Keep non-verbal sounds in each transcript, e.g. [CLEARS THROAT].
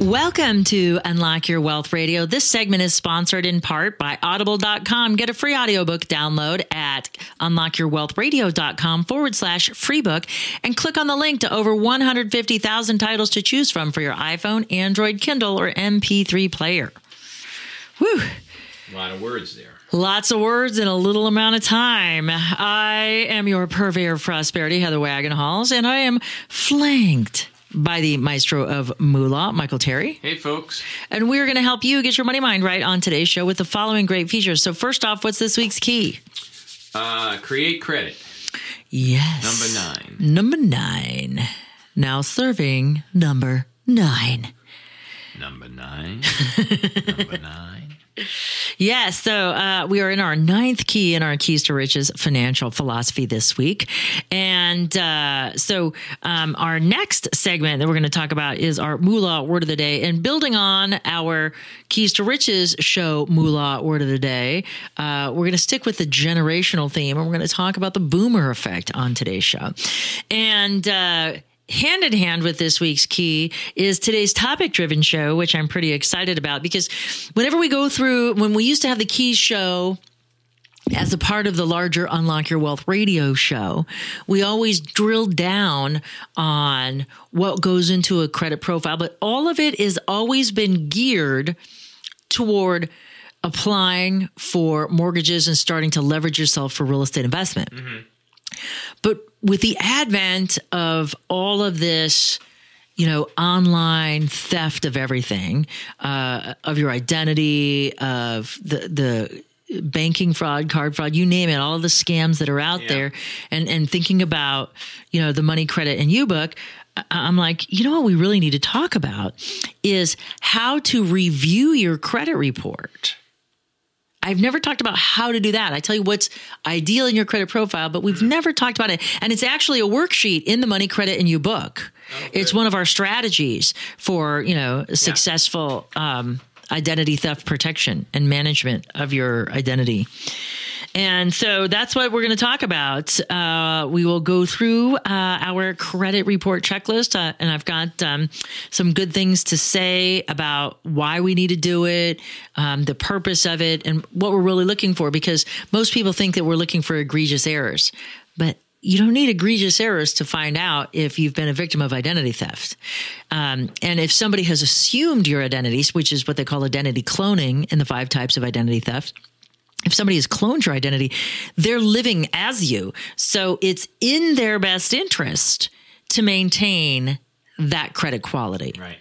Welcome to Unlock Your Wealth Radio. This segment is sponsored in part by Audible.com. Get a free audiobook download at unlockyourwealthradio.com forward slash free book and click on the link to over 150,000 titles to choose from for your iPhone, Android, Kindle, or MP3 player. Whew. A lot of words there. Lots of words in a little amount of time. I am your purveyor of prosperity, Heather Wagenhals, and I am flanked by the maestro of moolah, Michael Terry. Hey, folks. And we're going to help you get your money mind right on today's show with the following great features. So, first off, what's this week's key? Uh, create credit. Yes. Number nine. Number nine. Now serving number nine. Number nine. [LAUGHS] Number nine. Yes. So uh, we are in our ninth key in our Keys to Riches financial philosophy this week. And uh, so um, our next segment that we're going to talk about is our Moolah Word of the Day. And building on our Keys to Riches show, Moolah Word of the Day, uh, we're going to stick with the generational theme and we're going to talk about the boomer effect on today's show. And, uh, hand in hand with this week's key is today's topic driven show, which I'm pretty excited about because whenever we go through, when we used to have the keys show, as a part of the larger Unlock Your Wealth radio show, we always drill down on what goes into a credit profile, but all of it has always been geared toward applying for mortgages and starting to leverage yourself for real estate investment. Mm-hmm. But with the advent of all of this, you know, online theft of everything, uh, of your identity, of the the banking fraud, card fraud, you name it, all of the scams that are out there, and and thinking about you know the money credit and You book. I'm like, you know what we really need to talk about is how to review your credit report. I've never talked about how to do that. I tell you what's ideal in your credit profile, but we've never talked about it. And it's actually a worksheet in the Money Credit and You book. it's one of our strategies for, you know, successful um, identity theft protection and management of your identity. And so that's what we're going to talk about. Uh, we will go through uh, our credit report checklist, uh, and I've got um, some good things to say about why we need to do it, um, the purpose of it, and what we're really looking for. Because most people think that we're looking for egregious errors, but you don't need egregious errors to find out if you've been a victim of identity theft. Um, and if somebody has assumed your identities, which is what they call identity cloning in the five types of identity theft, if somebody has cloned your identity, they're living as you. So it's in their best interest to maintain that credit quality. Right.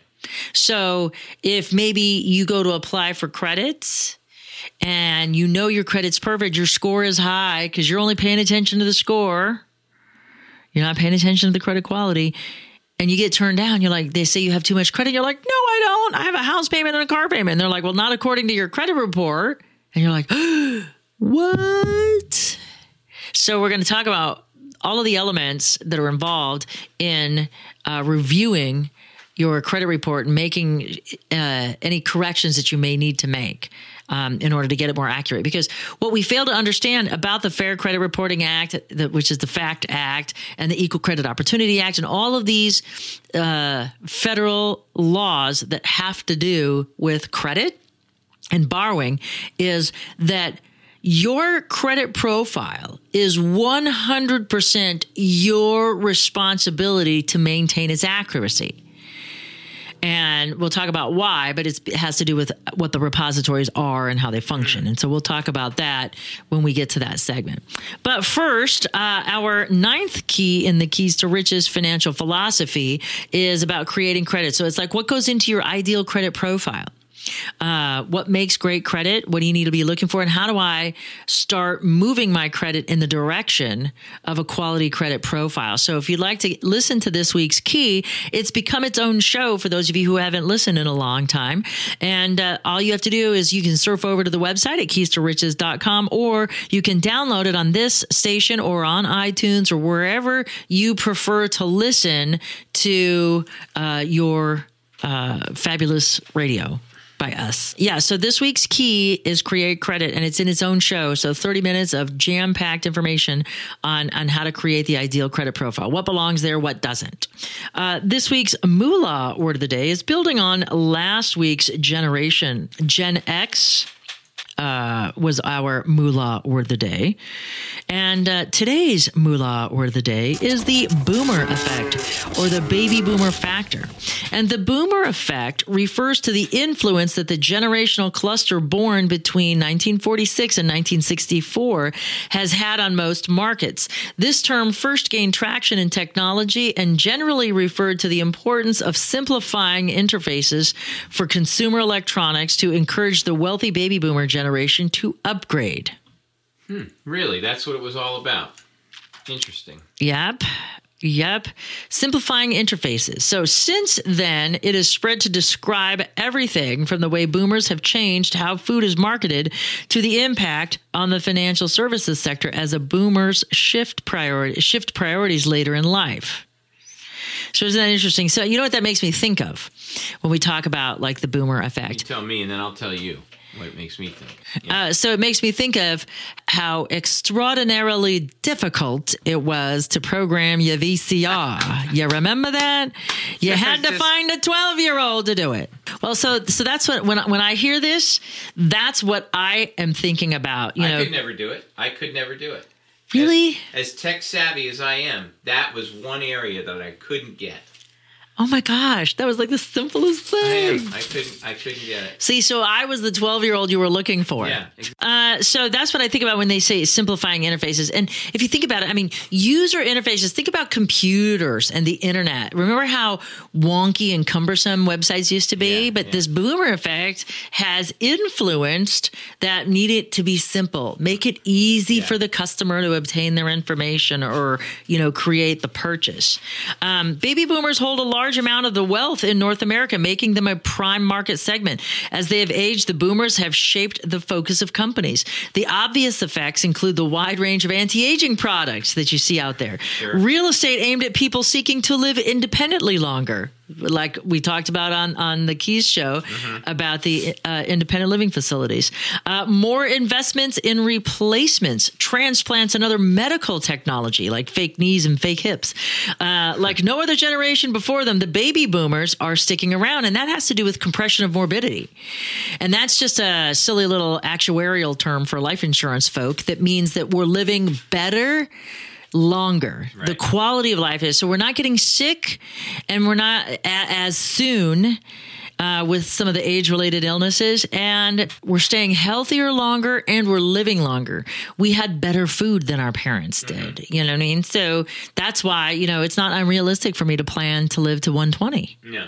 So if maybe you go to apply for credits and you know your credit's perfect, your score is high because you're only paying attention to the score, you're not paying attention to the credit quality. And you get turned down. You're like, they say you have too much credit. You're like, no, I don't. I have a house payment and a car payment. And they're like, well, not according to your credit report. And you're like, [GASPS] what? So we're going to talk about all of the elements that are involved in uh, reviewing your credit report and making uh, any corrections that you may need to make um, in order to get it more accurate. Because what we fail to understand about the Fair Credit Reporting Act, which is the FACT Act, and the Equal Credit Opportunity Act, and all of these uh, federal laws that have to do with credit and borrowing, is that your credit profile is 100% your responsibility to maintain its accuracy. and we'll talk about why. But it has to do with what the repositories are and how they function, and so we'll talk about that when we get to that segment. But first, uh, our ninth key in the keys to riches financial philosophy is about creating credit. So it's like what goes into your ideal credit profile. Uh, what makes great credit? What do you need to be looking for? And how do I start moving my credit in the direction of a quality credit profile? So, if you'd like to listen to this week's key, it's become its own show for those of you who haven't listened in a long time. And uh, all you have to do is you can surf over to the website at keys2riches.com or you can download it on this station or on iTunes or wherever you prefer to listen to uh, your uh, fabulous radio by us. Yeah. So this week's key is create credit and it's in its own show. So 30 minutes of jam packed information on, on how to create the ideal credit profile. What belongs there, what doesn't. Uh, this week's moolah word of the day is building on last week's generation, Gen X. Uh, was our moolah word of the day. And uh, today's moolah word of the day is the boomer effect or the baby boomer factor. And the boomer effect refers to the influence that the generational cluster born between 1946 and 1964 has had on most markets. This term first gained traction in technology and generally referred to the importance of simplifying interfaces for consumer electronics to encourage the wealthy baby boomer generation to upgrade. Hmm, really? That's what it was all about. Interesting. Yep. Yep. Simplifying interfaces. So since then, it has spread to describe everything from the way boomers have changed how food is marketed to the impact on the financial services sector as a boomers shift priority shift priorities later in life. So isn't that interesting? So you know what that makes me think of when we talk about like the boomer effect? You tell me, and then I'll tell you what it makes me think. Uh, so it makes me think of how extraordinarily difficult it was to program your VCR. [LAUGHS] you remember that? You had to find a 12 year old to do it. Well, so so that's what when when I hear this, that's what I am thinking about. You I know, could never do it. I could never do it. really? As, as tech savvy as I am, that was one area that I couldn't get. Oh my gosh, that was like the simplest thing. am. I couldn't. I couldn't get it. See, so I was the 12 year old you were looking for. Yeah. ex- Uh, so that's what I think about when they say simplifying interfaces. And if you think about it, I mean, user interfaces, think about computers and the internet. Remember how wonky and cumbersome websites used to be? Yeah, but yeah. this boomer effect has influenced that need it to be simple, make it easy Yeah. for the customer to obtain their information or, you know, create the purchase. Um, baby boomers hold a large amount of the wealth in North America, making them a prime market segment. As they have aged, the boomers have shaped the focus of companies. The obvious effects include the wide range of anti aging products that you see out there, real estate aimed at people seeking to live independently longer. Like we talked about on, on the Keys show about the uh, independent living facilities. Uh, more investments in replacements, transplants, and other medical technology like fake knees and fake hips. Uh, like no other generation before them, the baby boomers are sticking around, and that has to do with compression of morbidity. And that's just a silly little actuarial term for life insurance folk that means that we're living better longer. The quality of life is so we're not getting sick and we're not a- as soon uh, with some of the age related illnesses, and we're staying healthier longer and we're living longer. We had better food than our parents did. You know what I mean? So that's why, you know, it's not unrealistic for me to plan to live to 120 Yeah.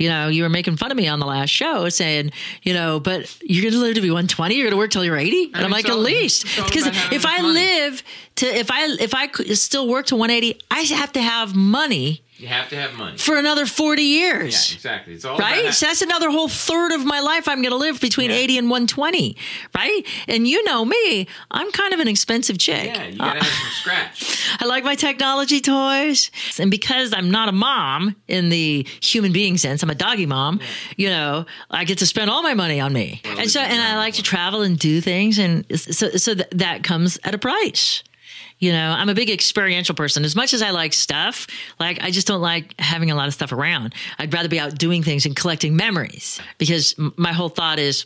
You know, you were making fun of me on the last show saying, you know, but you're going to live to be 120. You're going to work till you're 80. And I'm it's like, all- at least because if I money. live to, if I, if I still work to 180, I have to have money You have to have money. for another 40 years. Yeah, exactly. It's all Right? So that's another whole third of my life I'm going to live between Yeah. 80 and 120. Right. And you know me, I'm kind of an expensive chick. yeah, you gotta have some scratch. [LAUGHS] I like my technology toys. And because I'm not a mom in the human being sense, I'm a doggy mom, you know, I get to spend all my money on me. Well, and so, and I like to travel and do things. And so, so th- that comes at a price. You know, I'm a big experiential person. As much as I like stuff, like I just don't like having a lot of stuff around. I'd rather be out doing things and collecting memories because my whole thought is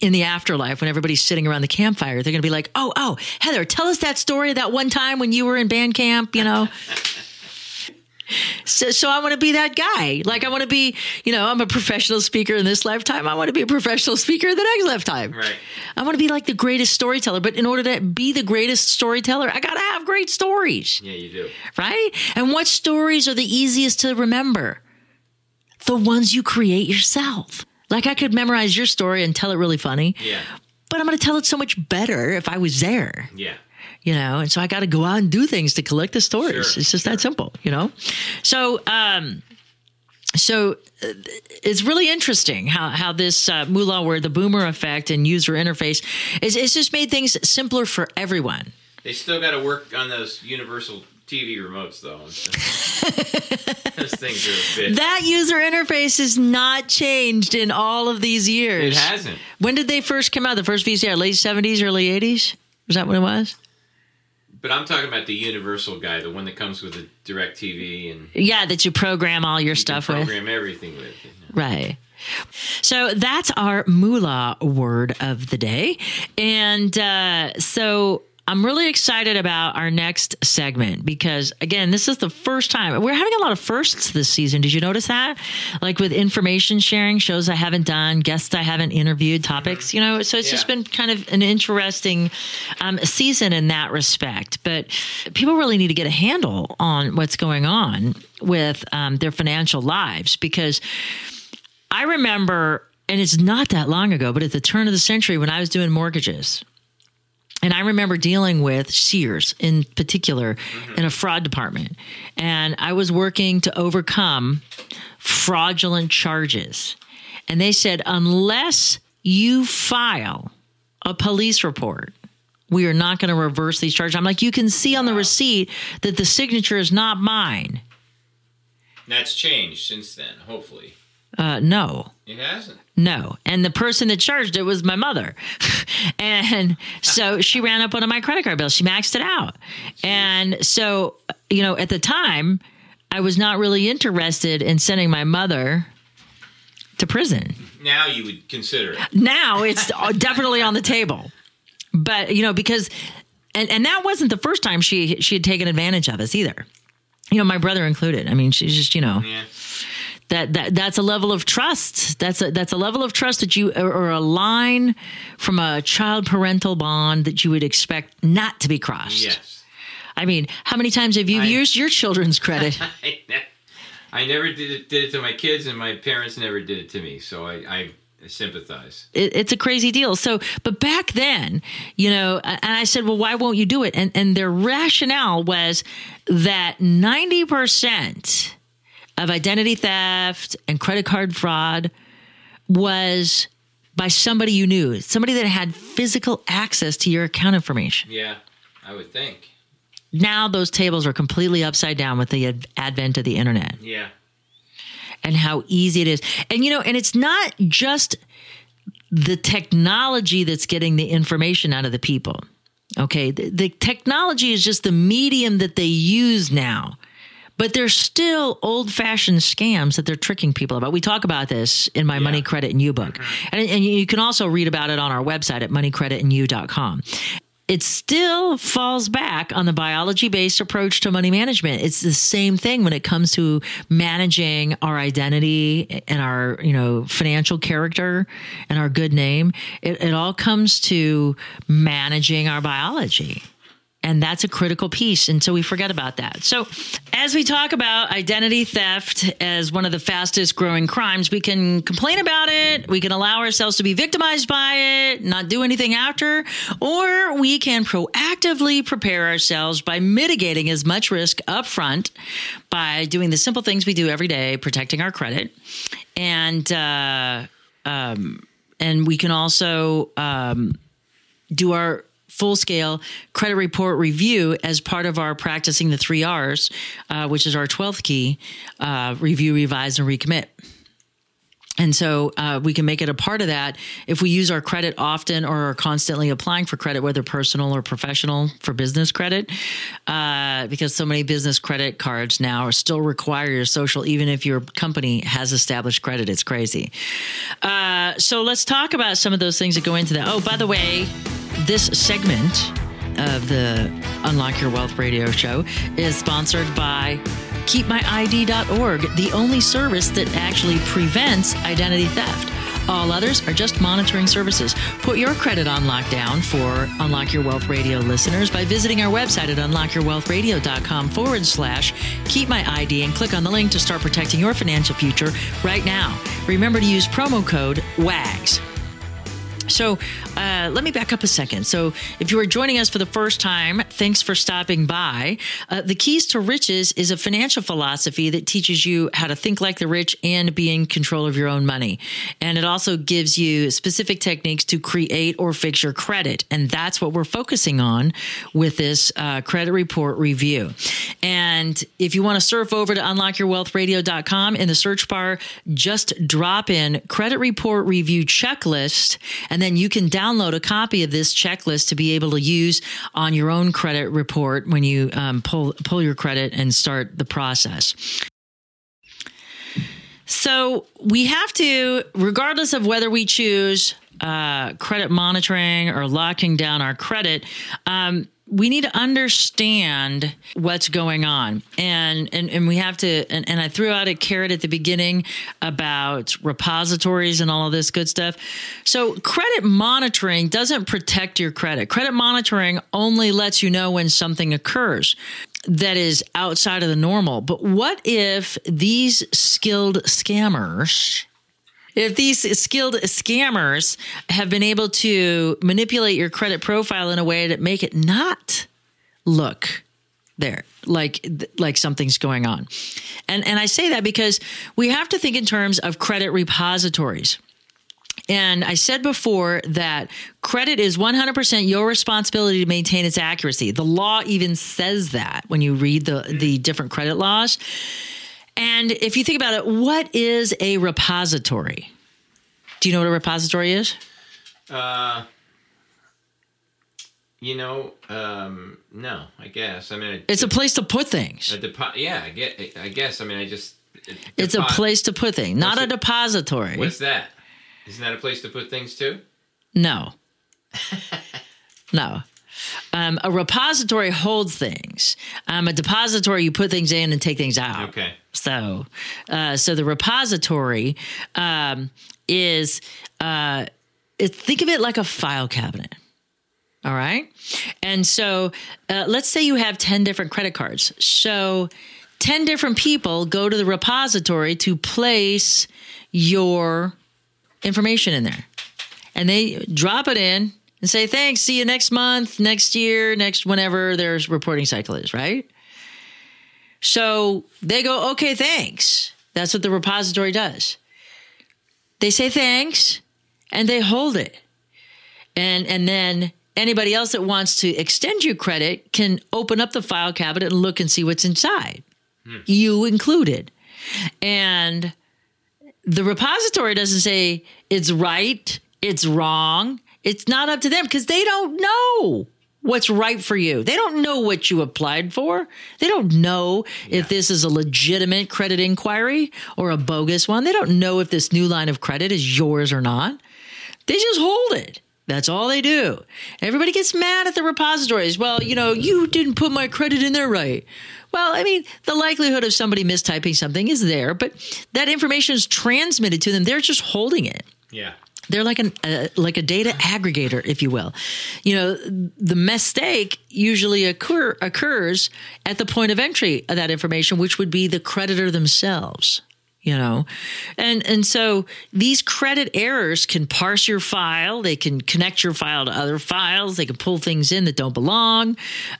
in the afterlife when everybody's sitting around the campfire, they're going to be like, "Oh, oh, Heather, tell us that story that one time when you were in band camp." You know, So, so I want to be that guy. Like I want to be, you know, I'm a professional speaker in this lifetime. I want to be a professional speaker in the next lifetime. Right. I want to be like the greatest storyteller. But in order to be the greatest storyteller, I got to have great stories, Yeah, you do. right? And what stories are the easiest to remember? The ones you create yourself. Like I could memorize your story and tell it really funny, Yeah. but I'm going to tell it so much better if I was there Yeah. You know? And so i got to go out and do things to collect the stories. Sure, it's just that simple you know? So um so uh, it's really interesting how how this uh, moolah word the boomer effect and user interface is it's just made things simpler for everyone. They still got to work on those universal TV remotes, though. [LAUGHS] those things are a that user interface has not changed in all of these years. It hasn't. when did they first come out? The first vcr late 70s early 80s was that what it was But I'm talking about the universal guy, the one that comes with the direct TV and yeah that you program all your stuff with program everything with. Right. So that's our moolah word of the day. And uh, so I'm really excited about our next segment because, again, this is the first time we're having a lot of firsts this season. Did you notice that? Like with information sharing, shows I haven't done, guests I haven't interviewed, topics, you know, so it's just been kind of an interesting um, season in that respect. But people really need to get a handle on what's going on with um, their financial lives because I remember, and it's not that long ago, but at the turn of the century when I was doing mortgages, and I remember dealing with Sears in particular mm-hmm. in a fraud department. And I was working to overcome fraudulent charges. And they said, unless you file a police report, we are not going to reverse these charges. I'm like, you can see on the receipt that the signature is not mine. That's changed since then, hopefully. Uh, no. It hasn't. No. And the person that charged it was my mother. [LAUGHS] and so she ran up one of my credit card bills. She maxed it out. And so, you know, at the time, I was not really interested in sending my mother to prison. Now you would consider it. Now it's [LAUGHS] definitely on the table. But, you know, because and and that wasn't the first time she she had taken advantage of us either. You know, my brother included. I mean, she's just, you know, Yeah. That, that that's a level of trust. That's a that's a level of trust that you or, a line from a child parental bond that you would expect not to be crossed. Yes. I mean, how many times have you I- used your children's credit? [LAUGHS] I, I never did it, did it to my kids, and my parents never did it to me. So I, I sympathize. it, it's a crazy deal. So, but back then, you know, and I said, well, why won't you do it? And and their rationale was that ninety percent of identity theft and credit card fraud was by somebody you knew, somebody that had physical access to your account information. Yeah, I would think. Now those tables are completely upside down with the ad- advent of the internet Yeah. and how easy it is. And you know, and it's not just the technology that's getting the information out of the people. Okay, the, the technology is just the medium that they use now. But there's still old-fashioned scams that they're tricking people about. We talk about this in my Money Credit and You book, mm-hmm. and, and you can also read about it on our website at moneycreditandyou.com it still falls back on the biology based approach to money management. It's the same thing when it comes to managing our identity and our, you know, financial character and our good name. It, it all comes to managing our biology. And that's a critical piece. And so we forget about that. So, as we talk about identity theft as one of the fastest growing crimes, we can complain about it. We can allow ourselves to be victimized by it, not do anything after, or we can proactively prepare ourselves by mitigating as much risk up front by doing the simple things we do every day, protecting our credit. And, uh, um, and we can also um, do our full scale credit report review as part of our practicing the three R's, uh, which is our 12th key uh, review, revise, and recommit. And so uh, we can make it a part of that if we use our credit often or are constantly applying for credit, whether personal or professional for business credit, uh, because so many business credit cards now are still require your social, even if your company has established credit. It's crazy. Uh, so let's talk about some of those things that go into that. Oh, by the way, this segment of the Unlock Your Wealth radio show is sponsored by KeepMyID.org, the only service that actually prevents identity theft. All others are just monitoring services. Put your credit on lockdown for Unlock Your Wealth Radio listeners by visiting our website at unlockyourwealthradio.com forward slash keep my ID and click on the link to start protecting your financial future right now. Remember to use promo code WAGS. So uh, let me back up a second. So, if you are joining us for the first time, thanks for stopping by. Uh, the Keys to Riches is a financial philosophy that teaches you how to think like the rich and be in control of your own money. And it also gives you specific techniques to create or fix your credit. And that's what we're focusing on with this uh, credit report review. And if you want to surf over to unlockyourwealthradio.com in the search bar, just drop in credit report review checklist and then you can download a copy of this checklist to be able to use on your own credit report when you um, pull pull your credit and start the process. So we have to, regardless of whether we choose uh, credit monitoring or locking down our credit, um, we need to understand what's going on. And and, and we have to and, and i threw out a carrot at the beginning about repositories and all of this good stuff. So credit monitoring doesn't protect your credit. Credit monitoring only lets you know when something occurs that is outside of the normal. But what if these skilled scammers if these skilled scammers have been able to manipulate your credit profile in a way that make it not look there like like something's going on and and i say that because we have to think in terms of credit repositories and I said before that credit is 100% your responsibility to maintain its accuracy. The law even says that when you read the, the different credit laws. And if you think about it, what is a repository? Do you know what a repository is? Uh, you know, um, no, I guess. I mean, It's a place to put things. a depo- Yeah, I get. I guess. I mean, I just. It's a place to put things, not What's a it- depository. What's that? Isn't that a place to put things too? No. [LAUGHS] no. Um, a repository holds things. Um, a depository, you put things in and take things out. Okay. So, uh, so the repository um, is uh, it, think of it like a file cabinet. All right, and so uh, let's say you have ten different credit cards. So, ten different people go to the repository to place your information in there, and they drop it in and say thanks. See you next month, next year, next whenever their reporting cycle is. Right. So they go, okay, thanks. That's what the repository does. They say thanks and they hold it. And and then anybody else that wants to extend you credit can open up the file cabinet and look and see what's inside. Hmm. You included. And the repository doesn't say it's right, it's wrong. It's not up to them because they don't know what's right for you. They don't know what you applied for. They don't know if this is a legitimate credit inquiry or a bogus one. They don't know if this new line of credit is yours or not. They just hold it. That's all they do. Everybody gets mad at the repositories. Well, you know, you didn't put my credit in there right. Well, I mean, the likelihood of somebody mistyping something is there, but that information is transmitted to them. They're just holding it. Yeah. They're like an uh, like a data aggregator, if you will. You know, the mistake usually occur occurs at the point of entry of that information, which would be the creditor themselves. You know, and and so these credit errors can parse your file. They can connect your file to other files. They can pull things in that don't belong.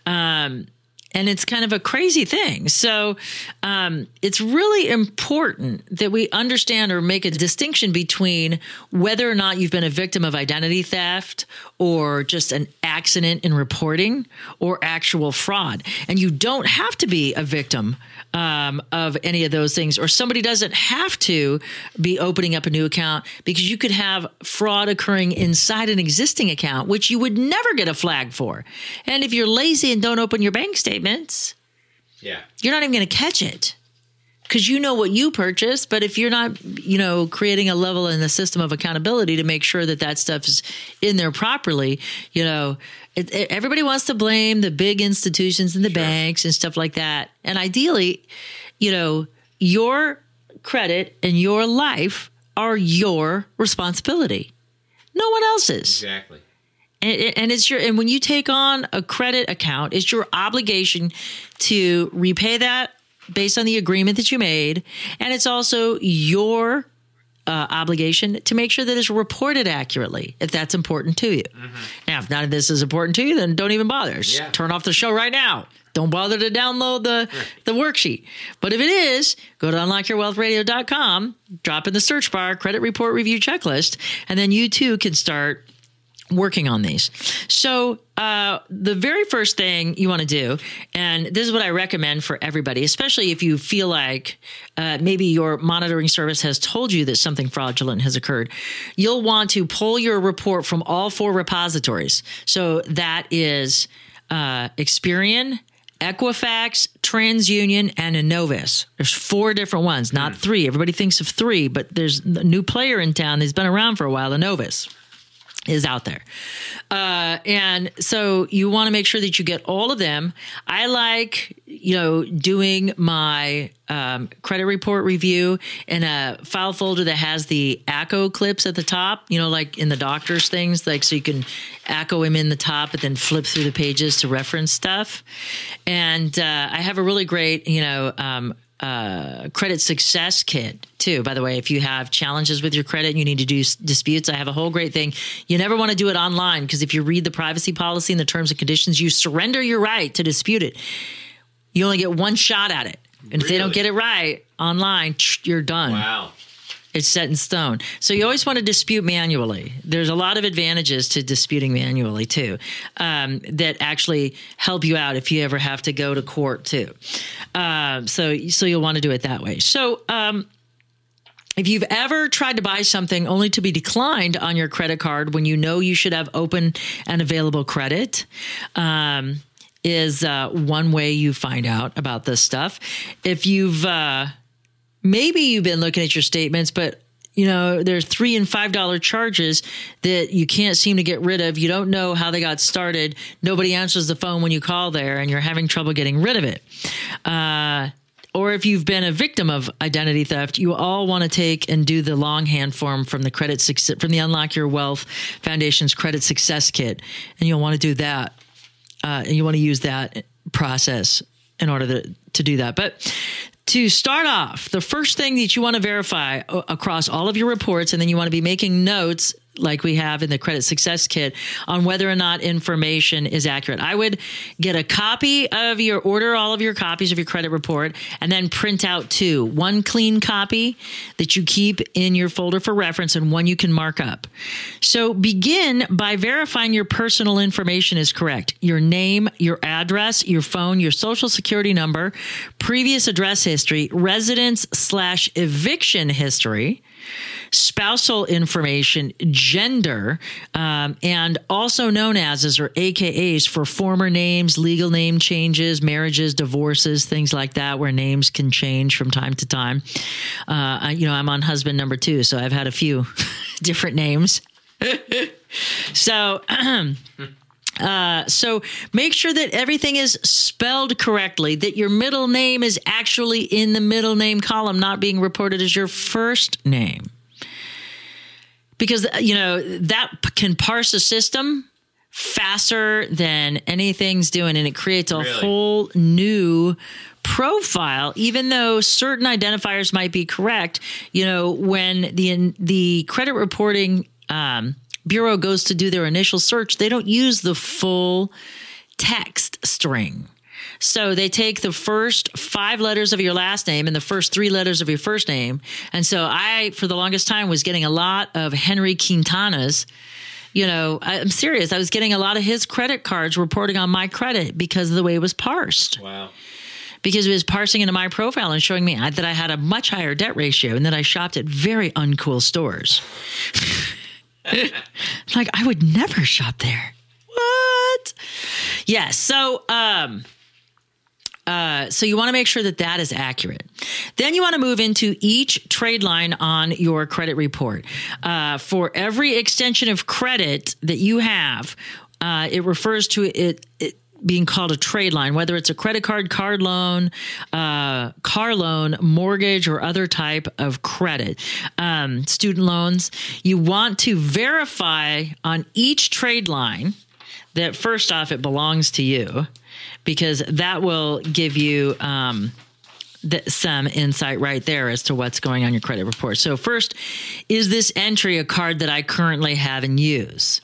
Um, and it's kind of a crazy thing. So um, it's really important that we understand or make a distinction between whether or not you've been a victim of identity theft or just an accident in reporting or actual fraud. And you don't have to be a victim um, of any of those things, or somebody doesn't have to be opening up a new account because you could have fraud occurring inside an existing account, which you would never get a flag for. And if you're lazy and don't open your bank statements, Yeah. you're not even going to catch it because you know what you purchased. But if you're not, you know, creating a level in the system of accountability to make sure that that stuff is in there properly, you know, it, it- everybody wants to blame the big institutions and the banks and stuff like that. And ideally, you know, your credit and your life are your responsibility. No one else's. Exactly. And, and it's your and when you take on a credit account, it's your obligation to repay that based on the agreement that you made, and it's also your uh, obligation to make sure that it's reported accurately if that's important to you. Now, if none of this is important to you, then don't even bother. Yeah. Turn off the show right now. Don't bother to download the, the worksheet. But if it is, go to unlockyourwealthradio.com, drop in the search bar credit report review checklist, and then you too can start working on these. So, uh, the very first thing you want to do, and this is what I recommend for everybody, especially if you feel like uh, maybe your monitoring service has told you that something fraudulent has occurred, you'll want to pull your report from all four repositories. So, that is uh, Experian. Equifax, TransUnion, and Innovis. There's four different ones, not three. Everybody thinks of three, but there's a new player in town that's been around for a while, Innovis is out there. Uh, and so you want to make sure that you get all of them. I like, you know, doing my um, credit report review in a file folder that has the ACCO clips at the top, you know, like in the doctor's things, like so you can ACO him in the top, but then flip through the pages to reference stuff. And uh, I have a really great, you know, um, uh, credit success kit too. By the way, if you have challenges with your credit and you need to do s- disputes, I have a whole great thing. You never want to do it online because if you read the privacy policy and the terms and conditions, you surrender your right to dispute it. You only get one shot at it. And if they don't get it right online, you're done Wow. it's set in stone. So you always want to dispute manually. There's a lot of advantages to disputing manually too, um, that actually help you out if you ever have to go to court too. Um, so so you'll want to do it that way. So. Um, if you've ever tried to buy something only to be declined on your credit card when you know you should have open and available credit, um, is uh, one way you find out about this stuff. If you've uh, maybe you've been looking at your statements, but you know there's three and five dollar charges that you can't seem to get rid of. You don't know how they got started. Nobody answers the phone when you call there, and you're having trouble getting rid of it. Uh, or if you've been a victim of identity theft, you all want to take and do the longhand form from the credit success from the Unlock Your Wealth Foundation's Credit Success Kit, and you'll want to do that uh, and you want to use that process in order to, to do that. But to start off, the first thing that you want to verify across all of your reports, and then you want to be making notes like we have in the credit success kit on whether or not information is accurate. I would get a copy of your order all of your copies of your credit report and then print out two. One clean copy that you keep in your folder for reference and one you can mark up. So begin by verifying your personal information is correct. Your name, your address, your phone, your social security number, previous address history, residence slash eviction history, spousal information, gender, um, and also known as or AKAs for former names, legal name changes, marriages, divorces, things like that, where names can change from time to time. Uh, I, you know, I'm on husband number two, so I've had a few [LAUGHS] different names. [LAUGHS] so. [CLEARS THROAT] Uh, so make sure that everything is spelled correctly, that your middle name is actually in the middle name column, not being reported as your first name. Because, you know, that p- can parse a system faster than anything's doing, and it creates a Really? whole new profile even though certain identifiers might be correct you know when the the credit reporting um, bureau goes to do their initial search they don't use the full text string so they take the first five letters of your last name and the first three letters of your first name and so i for the longest time was getting a lot of henry quintana's you know i'm serious i was getting a lot of his credit cards reporting on my credit because of the way it was parsed Wow. because it was parsing into my profile and showing me that I had a much higher debt ratio and that I shopped at very uncool stores. [LAUGHS] [LAUGHS] like I would never shop there. What? Yes. so, um, uh, so you want to make sure that that is accurate. Then you want to move into each trade line on your credit report. Uh, for every extension of credit that you have, uh, it refers to it, it being called a trade line, whether it's a credit card, card loan, uh, car loan, mortgage, or other type of credit, um, student loans. You want to verify on each trade line that first off, it belongs to you because that will give you. Um, some insight right there as to what's going on your credit report. So, first, is this entry a card that I currently have and use?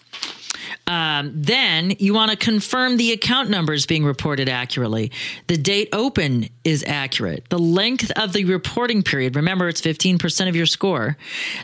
Um, then you want to confirm the account number is being reported accurately. The date open is accurate. The length of the reporting period, remember it's 15% of your score.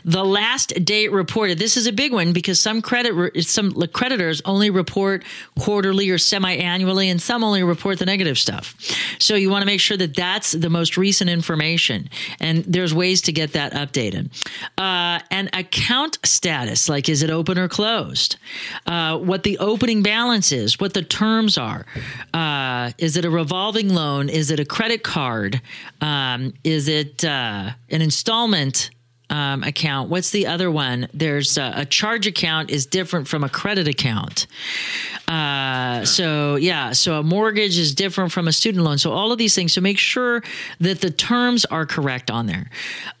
The last date reported. This is a big one because some credit some creditors only report quarterly or semi-annually and some only report the negative stuff. So you want to make sure that that's the most recent information and there's ways to get that updated. Uh, and account status, like is it open or closed? Uh, what the opening balance is, what the terms are. Uh, is it a revolving loan? Is it a credit card? Um, is it uh, an installment? Um, account. What's the other one? There's a, a, charge account is different from a credit account. Uh, so yeah, so a mortgage is different from a student loan. So all of these things. So make sure that the terms are correct on there.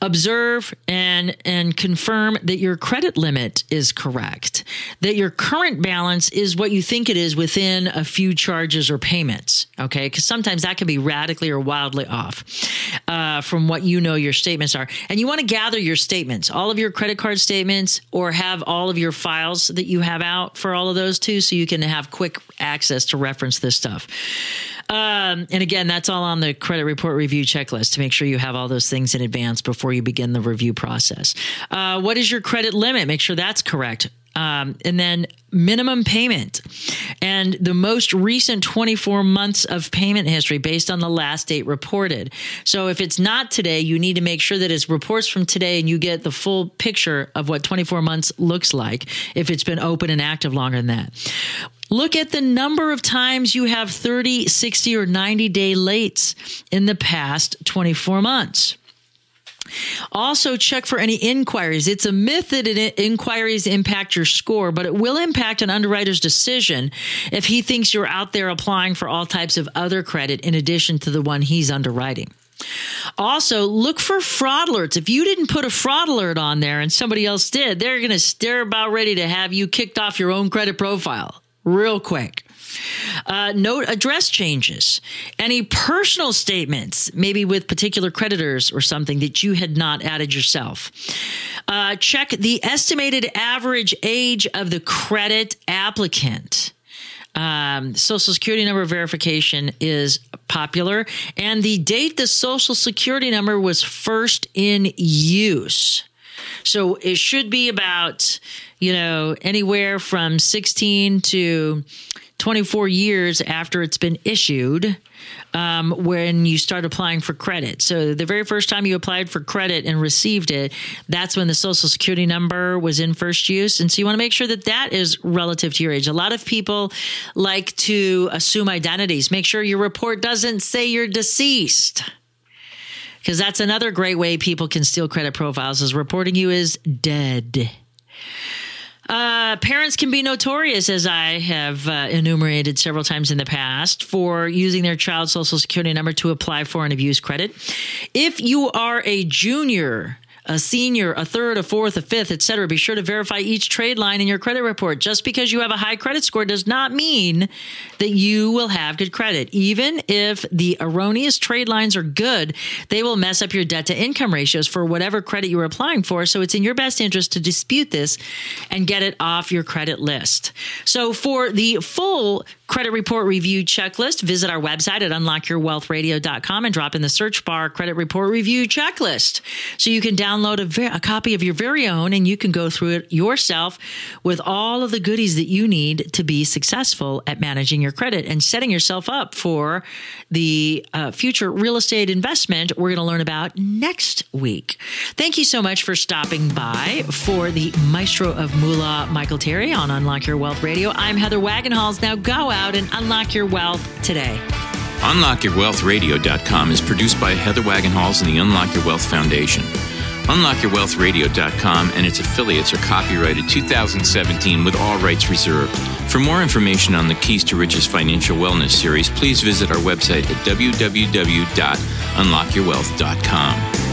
Observe and and confirm that your credit limit is correct. That your current balance is what you think it is within a few charges or payments. Okay, because sometimes that can be radically or wildly off uh, from what you know your statements are, and you want to gather your statements, all of your credit card statements, or have all of your files that you have out for all of those too, so you can have have quick access to reference this stuff. Um, and again, that's all on the credit report review checklist to make sure you have all those things in advance before you begin the review process. Uh, what is your credit limit? Make sure that's correct. Um, and then minimum payment and the most recent 24 months of payment history based on the last date reported. So if it's not today, you need to make sure that it's reports from today and you get the full picture of what 24 months looks like if it's been open and active longer than that. Look at the number of times you have 30, 60, or 90 day lates in the past 24 months. Also, check for any inquiries. It's a myth that inquiries impact your score, but it will impact an underwriter's decision if he thinks you're out there applying for all types of other credit in addition to the one he's underwriting. Also, look for fraud alerts. If you didn't put a fraud alert on there and somebody else did, they're going to stare about ready to have you kicked off your own credit profile real quick. Uh, note address changes, any personal statements, maybe with particular creditors or something that you had not added yourself. Uh, check the estimated average age of the credit applicant. Um, social security number verification is popular, and the date the social security number was first in use. So it should be about, you know, anywhere from 16 to 24 years after it's been issued um, when you start applying for credit. So the very first time you applied for credit and received it, that's when the social security number was in first use. And so you want to make sure that that is relative to your age. A lot of people like to assume identities. Make sure your report doesn't say you're deceased because that's another great way people can steal credit profiles is reporting you as dead. Uh, parents can be notorious, as I have uh, enumerated several times in the past, for using their child's social security number to apply for an abuse credit. If you are a junior a senior, a third, a fourth, a fifth, etc. Be sure to verify each trade line in your credit report. Just because you have a high credit score does not mean that you will have good credit. Even if the erroneous trade lines are good, they will mess up your debt to income ratios for whatever credit you are applying for. So it's in your best interest to dispute this and get it off your credit list. So for the full credit report review checklist, visit our website at unlockyourwealthradio.com and drop in the search bar credit report review checklist. So you can download a, ver- a, copy of your very own and you can go through it yourself with all of the goodies that you need to be successful at managing your credit and setting yourself up for the uh, future real estate investment we're going to learn about next week. Thank you so much for stopping by for the maestro of moolah, Michael Terry on Unlock Your Wealth Radio. I'm Heather Wagenhals. Now go out and unlock your wealth today. UnlockYourWealthRadio.com is produced by Heather Wagenhals and the Unlock Your Wealth Foundation. UnlockYourWealthRadio.com and its affiliates are copyrighted 2017 with all rights reserved. For more information on the Keys to Riches Financial Wellness series, please visit our website at www.unlockyourwealth.com.